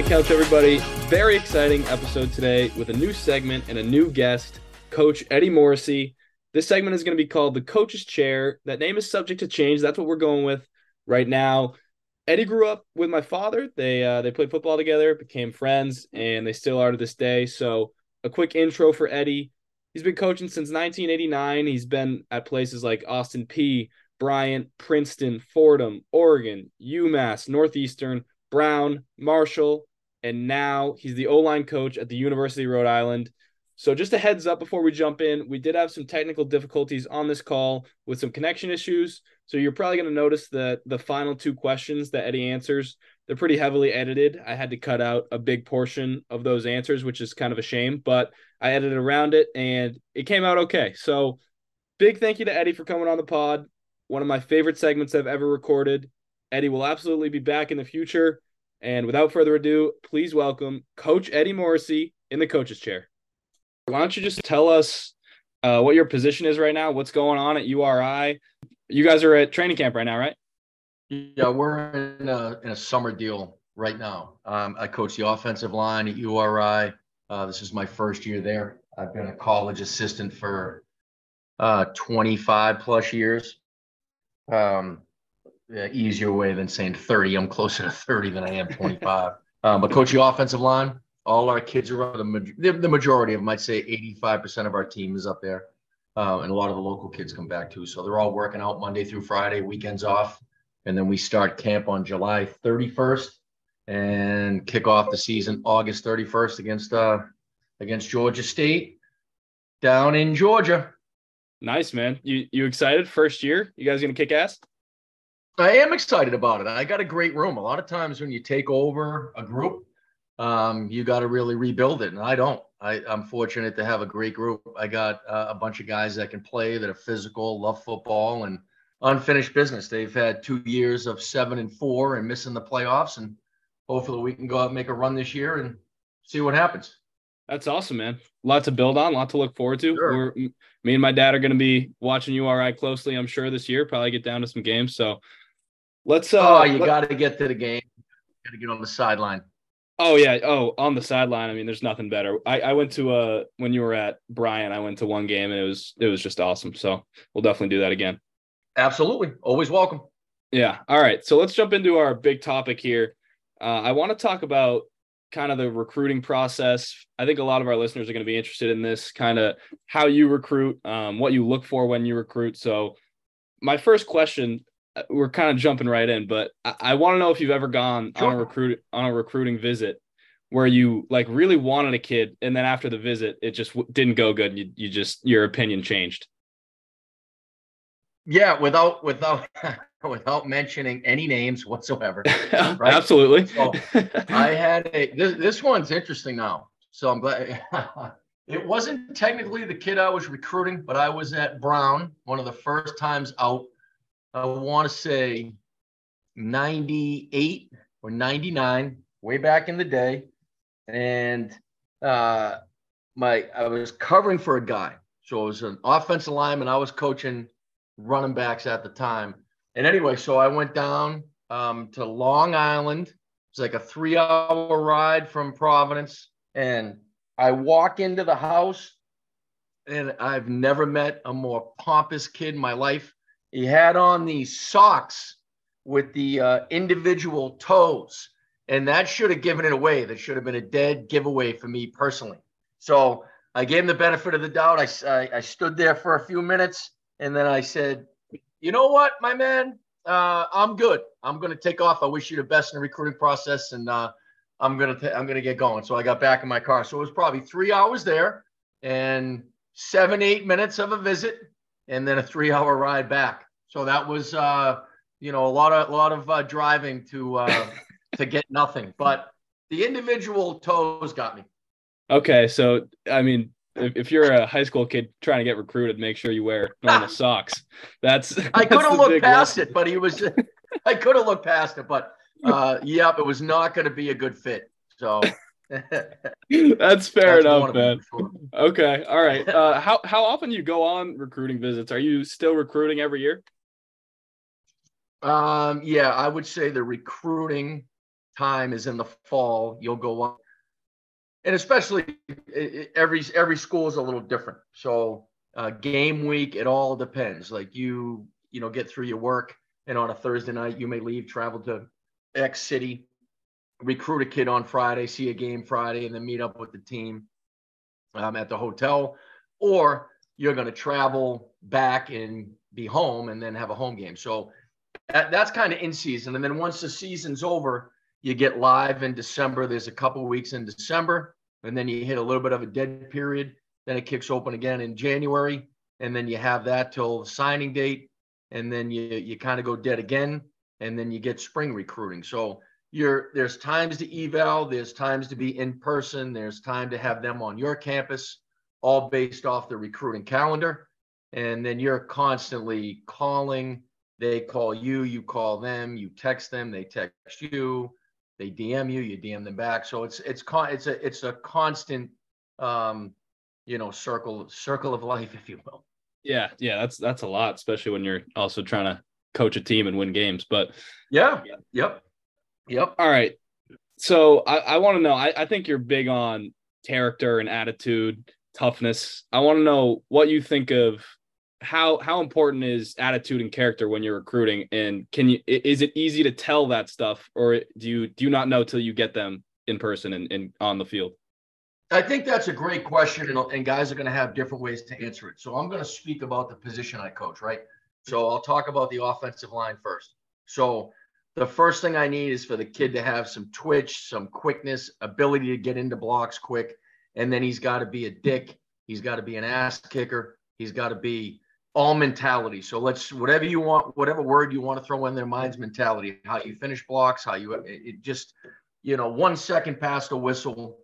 The couch, everybody. Very exciting episode today with a new segment and a new guest, Coach Eddy Morrissey. This segment is going to be called the Coach's Chair. That name is subject to change. That's what we're going with right now. Eddy grew up with my father. They uh, they played football together, became friends, and they still are to this day. So, a quick intro for Eddy. He's been coaching since 1989. He's been at places like Austin Peay, Bryant, Princeton, Fordham, Oregon, UMass, Northeastern, Brown, Marshall, and now he's the O line coach at the University of Rhode Island. So, just a heads up before we jump in, we did have some technical difficulties on this call with some connection issues. So, you're probably going to notice that the final two questions that Eddy answers, they're pretty heavily edited. I had to cut out a big portion of those answers, which is kind of a shame, but I edited around it and it came out okay. So, big thank you to Eddy for coming on the pod. One of my favorite segments I've ever recorded. Eddy will absolutely be back in the future. And without further ado, please welcome Coach Eddy Morrissey in the coach's chair. Why don't you just tell us uh, what your position is right now? What's going on at URI? You guys are at training camp right now, right? Yeah, we're in a, in a summer deal right now. Um, I coach the offensive line at URI. Uh, this is my first year there. I've been a college assistant for uh, 25 plus years. Um, easier way than saying 30. I'm closer to 30 than I am 25. um, but coach the offensive line. All our kids are the, the majority of them. I'd say 85% of our team is up there. Uh, and a lot of the local kids come back too. So they're all working out Monday through Friday, weekends off. And then we start camp on July 31st and kick off the season August 31st against uh against Georgia State down in Georgia. Nice, man. You you excited? First year? You guys gonna kick ass? I am excited about it. I got a great room. A lot of times when you take over a group, um, you got to really rebuild it, and I don't. I, am fortunate to have a great group. I got uh, a bunch of guys that can play, that are physical, love football, and unfinished business. They've had two years of seven and four and missing the playoffs, and hopefully we can go out and make a run this year and see what happens. That's awesome, man. A lot to build on, a lot to look forward to. Sure. me and my dad are going to be watching URI closely, I'm sure, this year. Probably get down to some games. So let's. Uh, oh, you let- got to get to the game. Got to get on the sideline. Oh yeah. Oh, on the sideline. I mean, there's nothing better. I, I went to uh when you were at Bryant, I went to one game and it was it was just awesome. So we'll definitely do that again. Absolutely. Always welcome. Yeah. All right. So let's jump into our big topic here. Uh, I want to talk about kind of the recruiting process. I think a lot of our listeners are going to be interested in this kind of how you recruit, um, what you look for when you recruit. So, my first question, Uh, we're kind of jumping right in, but I, I want to know if you've ever gone sure. on a recruit on a recruiting visit where you like really wanted a kid, and then after the visit, it just w- didn't go good. and You you just your opinion changed. Yeah, without without without mentioning any names whatsoever. Right? Absolutely. so I had a this, this one's interesting now. So I'm glad it wasn't technically the kid I was recruiting, but I was at Brown one of the first times out. I want to say 98 or 99, way back in the day. And uh my I was covering for a guy. So it was an offensive lineman. I was coaching running backs at the time. And anyway, so I went down um, to Long Island. It's like a three hour ride from Providence. And I walk into the house, and I've never met a more pompous kid in my life. He had on these socks with the uh, individual toes. And that should have given it away. That should have been a dead giveaway for me personally. So I gave him the benefit of the doubt. I, I, I stood there for a few minutes and then I said, you know what, my man, uh, I'm good. I'm going to take off. I wish you the best in the recruiting process, and uh, I'm gonna i I'm gonna get going. So I got back in my car. So it was probably three hours there, and seven eight minutes of a visit, and then a three hour ride back. So that was uh, you know a lot of a lot of uh, driving to uh, to get nothing. But the individual toes got me. Okay, so I mean, if, if you're a high school kid trying to get recruited, make sure you wear normal socks. That's, that's I could have looked past lesson. it, but he was I could have looked past it, but uh yep, it was not going to be a good fit. So that's fair that's enough, man. Sure. Okay, all right. Uh, how how often you go on recruiting visits? Are you still recruiting every year? Um, yeah, I would say the recruiting time is in the fall. You'll go on, and especially every every school is a little different. So uh, game week, it all depends. Like you, you know, get through your work, and on a Thursday night, you may leave, travel to X city, recruit a kid on Friday, see a game Friday, and then meet up with the team um, at the hotel, or you're going to travel back and be home and then have a home game. So that, that's kind of in season. And then once the season's over, you get live in December. There's a couple weeks in December, and then you hit a little bit of a dead period. Then it kicks open again in January, and then you have that till signing date, and then you you kind of go dead again, and then you get spring recruiting. So you're there's times to eval, there's times to be in person, there's time to have them on your campus, all based off the recruiting calendar, and then you're constantly calling. They call you, you call them, you text them, they text you they DM you, you DM them back. So it's it's con it's a it's a constant um you know circle circle of life, if you will. Yeah, yeah, that's that's a lot, especially when you're also trying to coach a team and win games. But yeah, yep, yep. All right. So I, I want to know. I, I think you're big on character and attitude, toughness. I want to know what you think of how how important is attitude and character when you're recruiting and can you is it easy to tell that stuff or do you do you not know till you get them in person and, and on the field i think that's a great question and, and guys are going to have different ways to answer it so i'm going to speak about the position i coach right so i'll talk about the offensive line first so the first thing i need is for the kid to have some twitch some quickness ability to get into blocks quick and then he's got to be a dick he's got to be an ass kicker he's got to be all mentality. So let's whatever you want, whatever word you want to throw in their minds, mentality. How you finish blocks, how you it just you know one second past a whistle.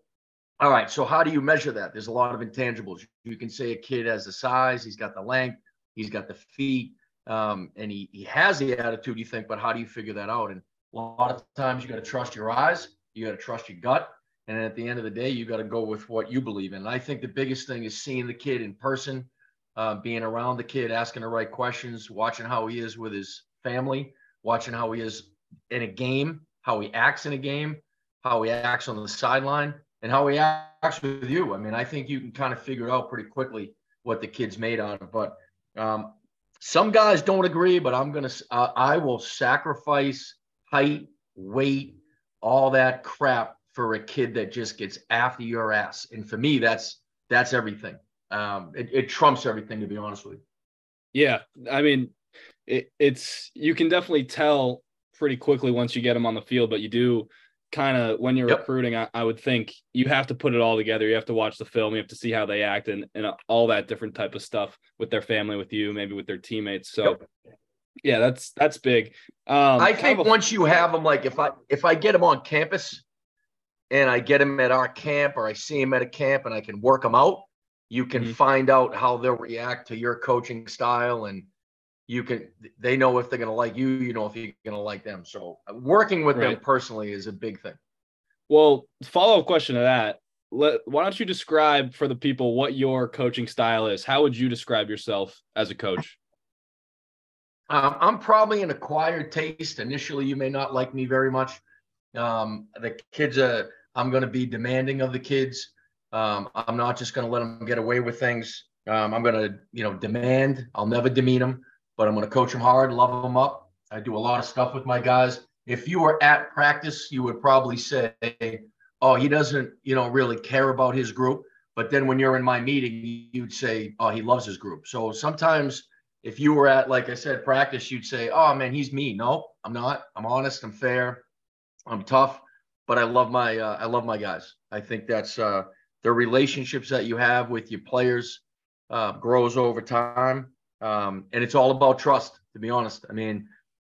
All right. So how do you measure that? There's a lot of intangibles. You can say a kid has the size, he's got the length, he's got the feet, um, and he he has the attitude. You think, but how do you figure that out? And a lot of times you got to trust your eyes, you got to trust your gut. And at the end of the day, you got to go with what you believe in. And I think the biggest thing is seeing the kid in person, uh, being around the kid, asking the right questions, watching how he is with his family, watching how he is in a game, how he acts in a game, how he acts on the sideline, and how he acts with you. I mean, I think you can kind of figure out pretty quickly what the kid's made out of. But um, some guys don't agree, but I'm gonna, uh, I will sacrifice height, weight, all that crap for a kid that just gets after your ass. And for me, that's that's everything um, it, it trumps everything to be honest with you. Yeah, I mean, it, it's you can definitely tell pretty quickly once you get them on the field, but you do kind of when you're yep. recruiting, I, I, would think you have to put it all together. You have to watch the film, you have to see how they act, and and all that different type of stuff with their family, with you, maybe with their teammates. So. Yep. Yeah, that's that's big. Um, I think a- once you have them, like if I if I get them on campus, and I get them at our camp, or I see them at a camp, and I can work them out, you can mm-hmm. find out how they'll react to your coaching style and you can they know if they're going to like you you know if you're going to like them. So uh, working with right. them personally is a big thing. Well follow-up question to that. Let, why don't you describe for the people what your coaching style is? How would you describe yourself as a coach? Um, i'm probably an acquired taste. Initially you may not like me very much. Um, the kids uh, i'm going to be demanding of the kids. Um, I'm not just going to let them get away with things. Um, I'm going to, you know, demand. I'll never demean them, but I'm going to coach them hard, love them up. I do a lot of stuff with my guys. If you were at practice, you would probably say, "Oh, he doesn't, you know, really care about his group." But then when you're in my meeting, you'd say, "Oh, he loves his group." So sometimes, if you were at, like I said, practice, you'd say, "Oh man, he's me." No, I'm not. I'm honest. I'm fair. I'm tough, but I love my uh, I love my guys. I think that's uh, the relationships that you have with your players uh, grows over time. Um, and it's all about trust, to be honest. I mean,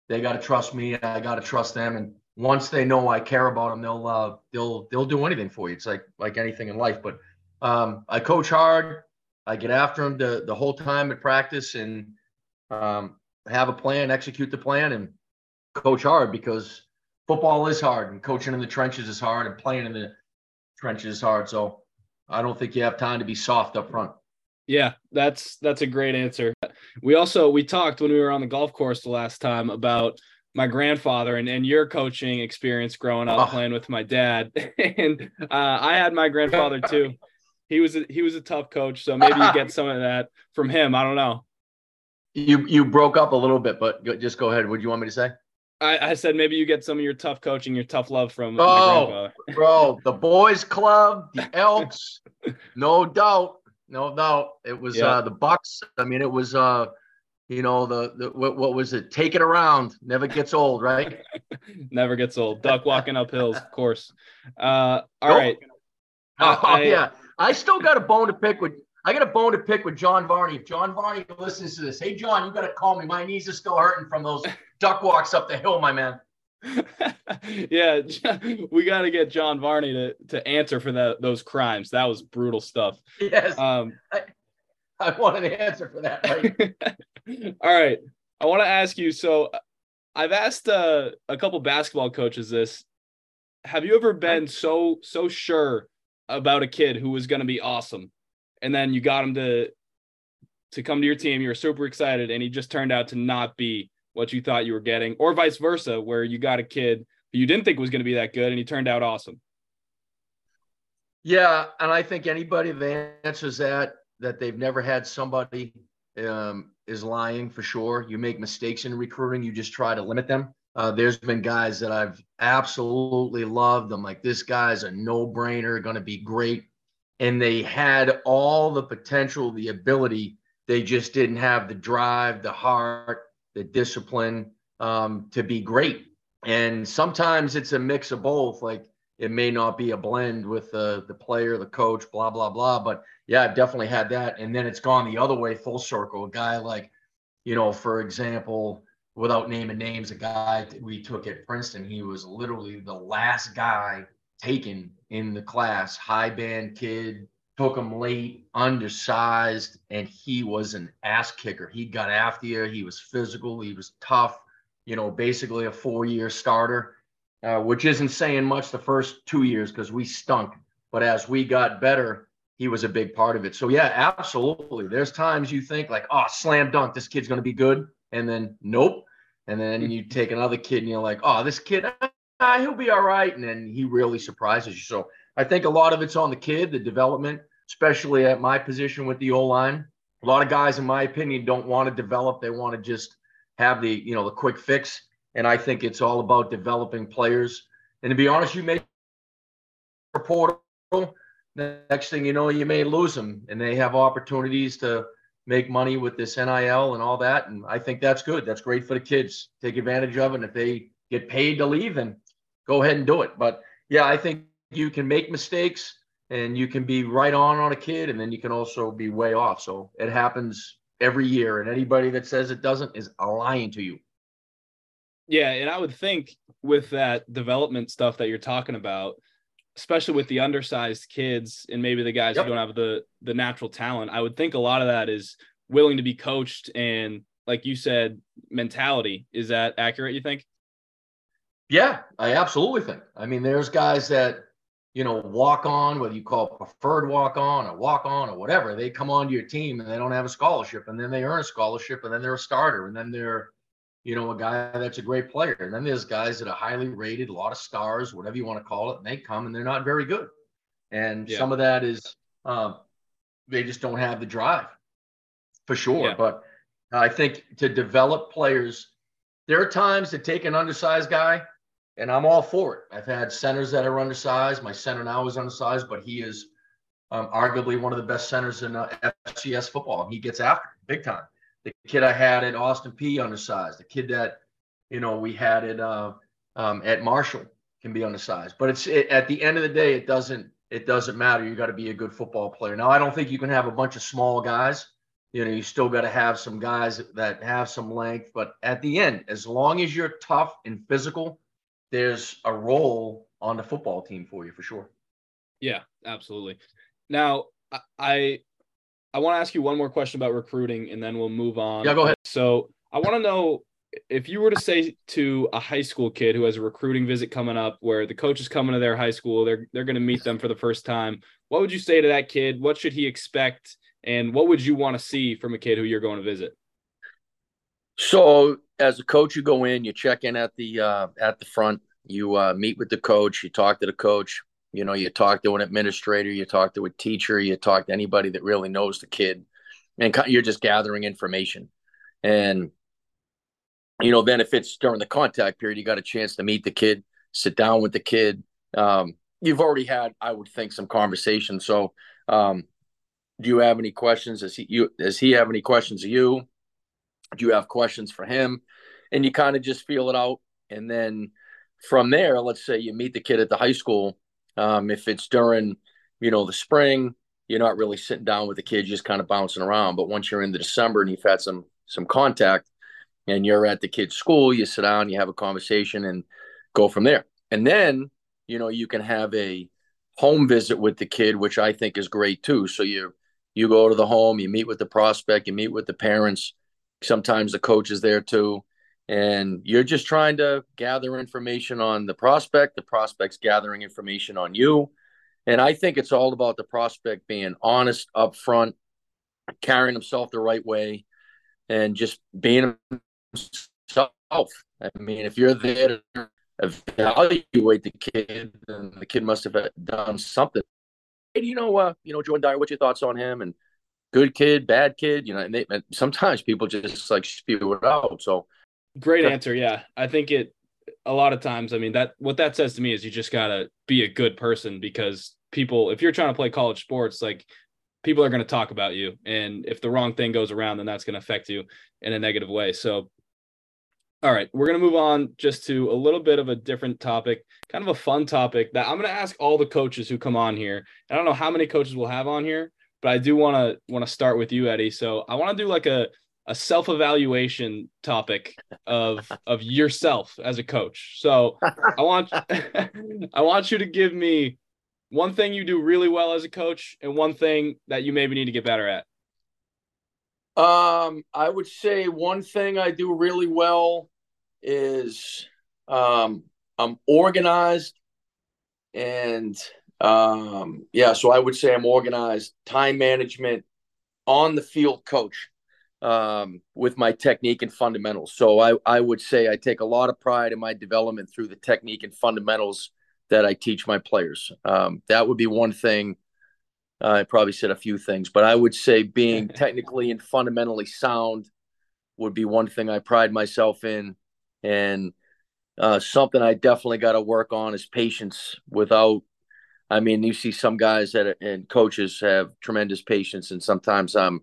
they got to trust me. I got to trust them. And once they know I care about them, they'll uh, they'll they'll do anything for you. It's like like anything in life. But um, I coach hard. I get after them the, the whole time at practice and um, have a plan, execute the plan, and coach hard because football is hard and coaching in the trenches is hard and playing in the trenches is hard. So I don't think you have time to be soft up front. Yeah, that's that's a great answer. We also we talked when we were on the golf course the last time about my grandfather and, and your coaching experience growing up Oh. playing with my dad. and uh, I had my grandfather too. He was a, he was a tough coach, so maybe you get some of that from him. I don't know. You you broke up a little bit, but just go ahead. What do you want me to say? I, I said maybe you get some of your tough coaching, your tough love from my Oh. grandfather. Bro, the boys club, the Elks, no doubt. No doubt. It was Yeah. uh the Bucks. I mean, it was uh you know, the, the what, what was it? Take it around. Never gets old, right? Never gets old. Duck walking up hills, of course. Uh, all Nope. right. Oh I- yeah. I still got a bone to pick with I got a bone to pick with John Varney. If John Varney listens to this, hey John, you gotta call me. My knees are still hurting from those duck walks up the hill, my man. yeah, we got to get John Varney to to answer for that those crimes. That was brutal stuff. Yes, Um, I want an answer for that. Right? all right, I want to ask you. So, I've asked uh, a couple basketball coaches this. Have you ever been so so sure about a kid who was going to be awesome, and then you got him to to come to your team? You were super excited, and he just turned out to not be what you thought you were getting, or vice versa, where you got a kid who you didn't think was going to be that good, and he turned out awesome. Yeah, and I think anybody that answers that that they've never had somebody um, is lying for sure. You make mistakes in recruiting, you just try to limit them. Uh, there's been guys that I've absolutely loved. I'm like, this guy's a no-brainer, going to be great, and they had all the potential, the ability. They just didn't have the drive, the heart, the discipline um, to be great. And sometimes it's a mix of both. Like it may not be a blend with the the player, the coach, blah blah blah. But yeah, I've definitely had that. And then it's gone the other way, full circle. A guy like, you know, for example, without naming names, a guy we took at Princeton, he was literally the last guy taken in the class, high band kid, took him late, undersized, and he was an ass kicker. He got after you. He was physical. He was tough. You know, basically a four-year starter, uh, which isn't saying much the first two years because we stunk. But as we got better, he was a big part of it. So yeah, absolutely. There's times you think like, oh, slam dunk, this kid's to be good, and then nope. And then you take another kid and you're like, oh, this kid, ah, he'll be all right. And then he really surprises you. So I think a lot of it's on the kid, the development, especially at my position with the O line. A lot of guys, in my opinion, don't want to develop. They want to just have the, you know, the quick fix. And I think it's all about developing players. And to be honest, you may portal. Next thing you know, you may lose them, and they have opportunities to make money with this NIL and all that. And I think that's good. That's great for the kids. Take advantage of it. And if they get paid to leave, then go ahead and do it. But yeah, I think you can make mistakes and you can be right on on a kid, and then you can also be way off. So it happens every year, and anybody that says it doesn't is lying to you. Yeah, and I would think with that development stuff that you're talking about, especially with the undersized kids and maybe the guys Yep. who don't have the the natural talent, I would think a lot of that is willing to be coached and like you said, mentality. Is that accurate, you think? Yeah, I absolutely think. I mean, there's guys that, you know, walk on, whether you call preferred walk on or walk on or whatever, they come onto your team and they don't have a scholarship and then they earn a scholarship and then they're a starter and then they're, you know, a guy that's a great player. And then there's guys that are highly rated, a lot of stars, whatever you want to call it, and they come and they're not very good. And Yeah. some of that is um, they just don't have the drive for sure. Yeah. But I think to develop players, there are times to take an undersized guy and I'm all for it. I've had centers that are undersized. My center now is undersized, but he is um, arguably one of the best centers in uh, FCS football. He gets after it big time. The kid I had at Austin Peay undersized. The kid that you know we had at uh, um, at Marshall can be undersized. But it's it, at the end of the day, it doesn't it doesn't matter. You got to be a good football player. Now I don't think you can have a bunch of small guys. You know, you still got to have some guys that have some length. But at the end, as long as you're tough and physical, there's a role on the football team for you for sure. Yeah, absolutely. Now, I I, want to ask you one more question about recruiting, and then we'll move on. Yeah, go ahead. So I want to know if you were to say to a high school kid who has a recruiting visit coming up, where the coach is coming to their high school, they're they're going to meet them for the first time. What would you say to that kid? What should he expect, and what would you want to see from a kid who you're going to visit? So as a coach, you go in, you check in at the uh, at the front, you uh, meet with the coach, you talk to the coach, you know, you talk to an administrator, you talk to a teacher, you talk to anybody that really knows the kid, and you're just gathering information. And you know, then if it's during the contact period, you got a chance to meet the kid, sit down with the kid. Um, you've already had, I would think, some conversation. So, um, do you have any questions? Does he you does he have any questions of you? Do you have questions for him? And you kind of just feel it out, and then from there, let's say you meet the kid at the high school. Um, if it's during, you know, the spring, you're not really sitting down with the kid, just kind of bouncing around. But once you're into December and you've had some some contact, and you're at the kid's school, you sit down, you have a conversation, and go from there. And then, you know, you can have a home visit with the kid, which I think is great too. So you you go to the home, you meet with the prospect, you meet with the parents. Sometimes the coach is there too. And you're just trying to gather information on the prospect. The prospect's gathering information on you. And i think it's all about the prospect being honest upfront carrying himself the right way and just being himself. I mean if you're there to evaluate the kid then the kid must have done something. You know uh you know jordan dyer what's your thoughts on him? And good kid bad kid you know and, they, and sometimes people just like spew it out so Great answer. Yeah. I think it a lot of times, I mean, that what that says to me is you just got to be a good person because people, if you're trying to play college sports, like people are going to talk about you. And if the wrong thing goes around, then that's going to affect you in a negative way. So, all right, we're going to move on just to a little bit of a different topic, kind of a fun topic that I'm going to ask all the coaches who come on here. I don't know how many coaches we'll have on here, but I do want to want to start with you, Eddy. So I want to do like a a self-evaluation topic of of yourself as a coach. So I want I want you to give me one thing you do really well as a coach and one thing that you maybe need to get better at. Um, I would say one thing I do really well is um, I'm organized and um, yeah, so I would say I'm organized, time management, on the field coach um, with my technique and fundamentals. So I, I would say I take a lot of pride in my development through the technique and fundamentals that I teach my players. Um, that would be one thing. Uh, I probably said a few things, but I would say being technically and fundamentally sound would be one thing I pride myself in. And uh, something I definitely got to work on is patience without. I mean, you see some guys that and coaches have tremendous patience, and sometimes I'm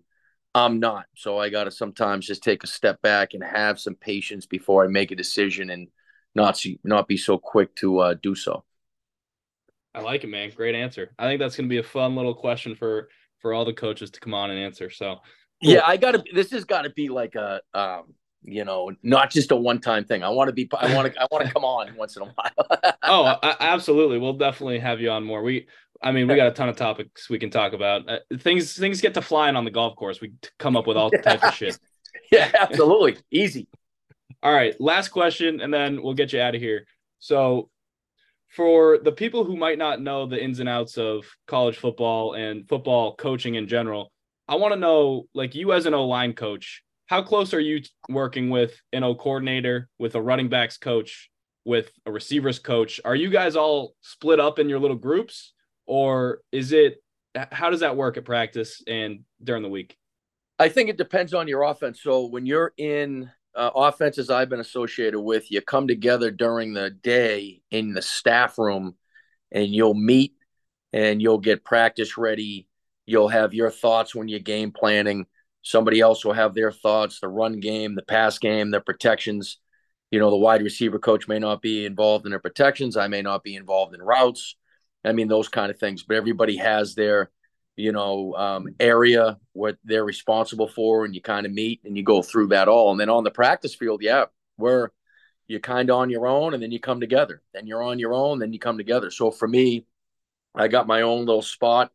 I'm not. So I got to sometimes just take a step back and have some patience before I make a decision and not see, not be so quick to uh, do so. I like it, man. Great answer. I think that's going to be a fun little question for for all the coaches to come on and answer. So, yeah, I got to. This has got to be like a, um, you know, not just a one time thing. I want to be. I want to. I want to come on once in a while. oh, absolutely. We'll definitely have you on more. We I mean, we got a ton of topics we can talk about. Uh, things things get to flying on the golf course. We come up with all types of shit. Yeah, absolutely. Easy. All right, last question, and then we'll get you out of here. So, for the people who might not know the ins and outs of college football and football coaching in general, I want to know, like you as an O line coach, how close are you working with an O coordinator, with a running backs coach, with a receivers coach? Are you guys all split up in your little groups? or is it how does that work at practice and during the week? I think it depends on your offense. So when you're in uh, offenses I've been associated with, you come together during the day in the staff room and you'll meet and you'll get practice ready. You'll have your thoughts when you're game planning. Somebody else will have their thoughts, the run game, the pass game, the protections. You know, the wide receiver coach may not be involved in their protections. I may not be involved in routes. I mean, those kind of things. But everybody has their, you know, um, area what they're responsible for, and you kind of meet and you go through that all. And then on the practice field, yeah, where you're kind of on your own, and then you come together. Then you're on your own, then you come together. So for me, I got my own little spot.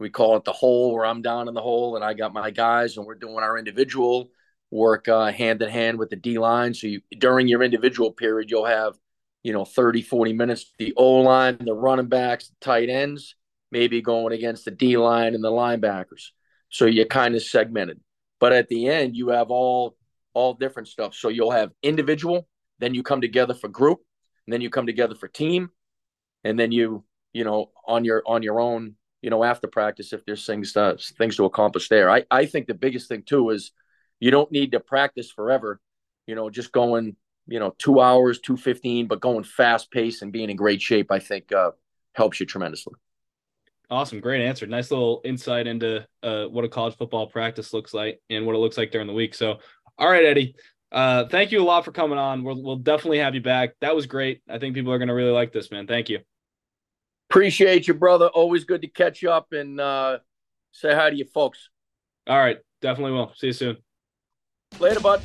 We call it the hole, where I'm down in the hole, and I got my guys, and we're doing our individual work uh, hand in hand with the D line. So you, during your individual period, you'll have you know 30 40 minutes the o line the running backs the tight ends maybe going against the d line and the linebackers so you're kind of segmented but at the end you have all all different stuff. So you'll have individual, then you come together for group, and then you come together for team, and then you you know on your on your own you know after practice if there's things to, things to accomplish there. I I think the biggest thing too is you don't need to practice forever. You know, just going you know two hours, two fifteen, but going fast pace and being in great shape. I think uh, helps you tremendously. Awesome, great answer. Nice little insight into uh, what a college football practice looks like and what it looks like during the week. So, all right, Eddy, uh, thank you a lot for coming on. We'll, we'll definitely have you back. That was great. I think people are going to really like this, man. Thank you. Appreciate you, brother. Always good to catch up and uh, say hi to you folks. All right, definitely will. See you soon. Later, bud.